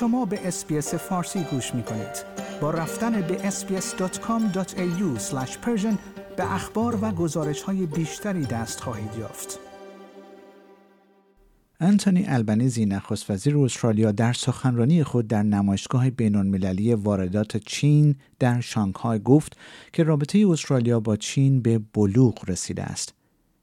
شما به SBS فارسی گوش می کنید. با رفتن به sbs.com.au به اخبار و گزارش های بیشتری دست خواهید یافت. انتونی البنیزی نخست وزیر استرالیا در سخنرانی خود در نمایشگاه بین‌المللی واردات چین در شانگهای گفت که رابطه استرالیا با چین به بلوغ رسیده است.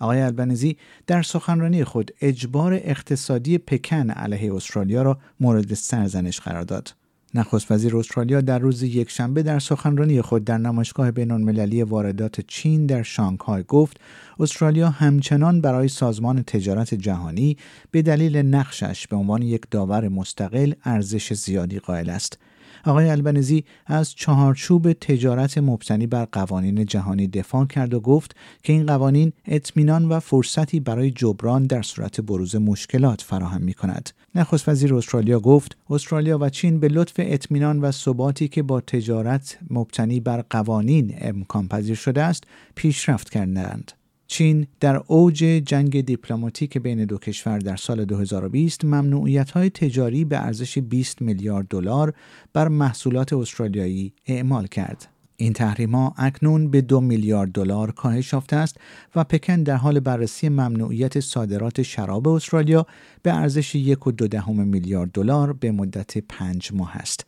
آقای البنیزی در سخنرانی خود اجبار اقتصادی پکن علیه استرالیا را مورد سرزنش قرار داد. نخست وزیر استرالیا در روز یکشنبه در سخنرانی خود در نمایشگاه بینالمللی واردات چین در شانگهای گفت استرالیا همچنان برای سازمان تجارت جهانی به دلیل نقشش به عنوان یک داور مستقل ارزش زیادی قائل است آقای البنزی از چهارچوب تجارت مبتنی بر قوانین جهانی دفاع کرد و گفت که این قوانین اطمینان و فرصتی برای جبران در صورت بروز مشکلات فراهم می کند. نخست وزیر استرالیا گفت استرالیا و چین به لطف اطمینان و ثباتی که با تجارت مبتنی بر قوانین امکان پذیر شده است پیشرفت کردند. چین در اوج جنگ دیپلماتیک بین دو کشور در سال 2020 ممنوعیت های تجاری به ارزش 20 میلیارد دلار بر محصولات استرالیایی اعمال کرد. این تحریما اکنون به دو میلیارد دلار کاهش یافته است و پکن در حال بررسی ممنوعیت صادرات شراب استرالیا به ارزش یک و دو دهم میلیارد دلار به مدت پنج ماه است.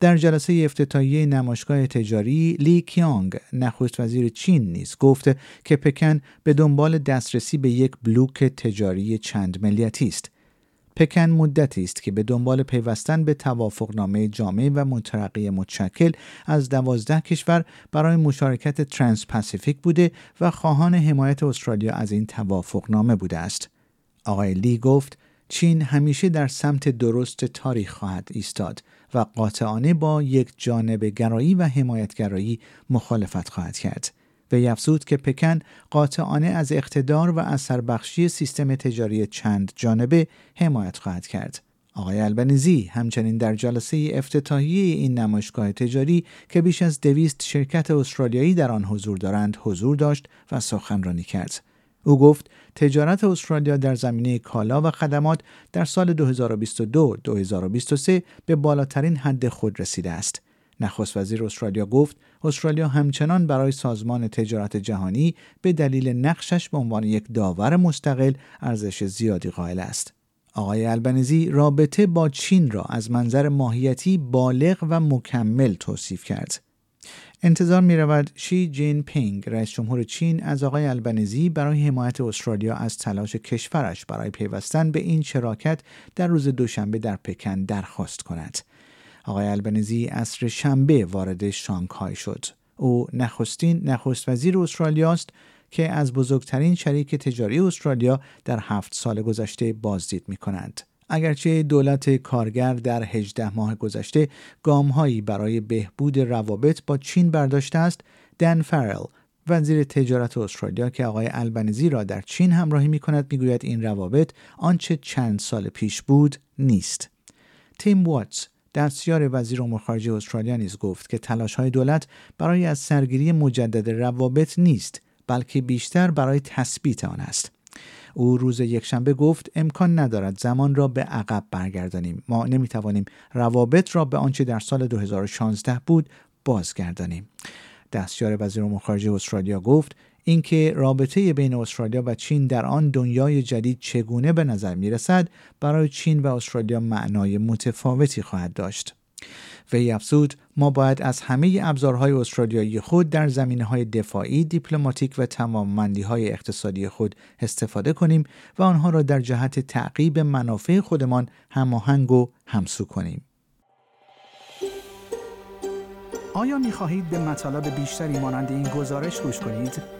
در جلسه افتتاحیه نمایشگاه تجاری لی کیانگ نخست وزیر چین نیز گفت که پکن به دنبال دسترسی به یک بلوک تجاری چند ملیتی است پکن مدتی است که به دنبال پیوستن به توافقنامه جامع و مترقی متشکل از دوازده کشور برای مشارکت ترانس پاسیفیک بوده و خواهان حمایت استرالیا از این توافقنامه بوده است. آقای لی گفت چین همیشه در سمت درست تاریخ خواهد ایستاد و قاطعانه با یک جانب گرایی و حمایتگرایی مخالفت خواهد کرد. و افزود که پکن قاطعانه از اقتدار و اثر بخشی سیستم تجاری چند جانبه حمایت خواهد کرد. آقای البنیزی همچنین در جلسه افتتاحیه این نمایشگاه تجاری که بیش از دویست شرکت استرالیایی در آن حضور دارند حضور داشت و سخنرانی کرد. او گفت تجارت استرالیا در زمینه کالا و خدمات در سال 2022-2023 به بالاترین حد خود رسیده است. نخست وزیر استرالیا گفت استرالیا همچنان برای سازمان تجارت جهانی به دلیل نقشش به عنوان یک داور مستقل ارزش زیادی قائل است. آقای البنزی رابطه با چین را از منظر ماهیتی بالغ و مکمل توصیف کرد. انتظار می رود شی جین پینگ رئیس جمهور چین از آقای البنزی برای حمایت استرالیا از تلاش کشورش برای پیوستن به این شراکت در روز دوشنبه در پکن درخواست کند. آقای البنزی اصر شنبه وارد شانگهای شد. او نخستین نخست وزیر استرالیا است که از بزرگترین شریک تجاری استرالیا در هفت سال گذشته بازدید می کنند. اگرچه دولت کارگر در 18 ماه گذشته گامهایی برای بهبود روابط با چین برداشته است، دن فرل وزیر تجارت استرالیا که آقای البنزی را در چین همراهی می کند می گوید این روابط آنچه چند سال پیش بود نیست. تیم واتس دستیار وزیر امور خارجه استرالیا نیز گفت که تلاش های دولت برای از سرگیری مجدد روابط نیست بلکه بیشتر برای تثبیت آن است. او روز یکشنبه گفت امکان ندارد زمان را به عقب برگردانیم ما نمی‌توانیم روابط را به آنچه در سال 2016 بود بازگردانیم دستیار وزیر امور خارجه استرالیا گفت اینکه رابطه بین استرالیا و چین در آن دنیای جدید چگونه به نظر می رسد برای چین و استرالیا معنای متفاوتی خواهد داشت. وی افزود ما باید از همه ابزارهای استرالیایی خود در زمینه های دفاعی، دیپلماتیک و تماممندی های اقتصادی خود استفاده کنیم و آنها را در جهت تعقیب منافع خودمان هماهنگ و همسو کنیم. آیا می خواهید به مطالب بیشتری مانند این گزارش گوش کنید؟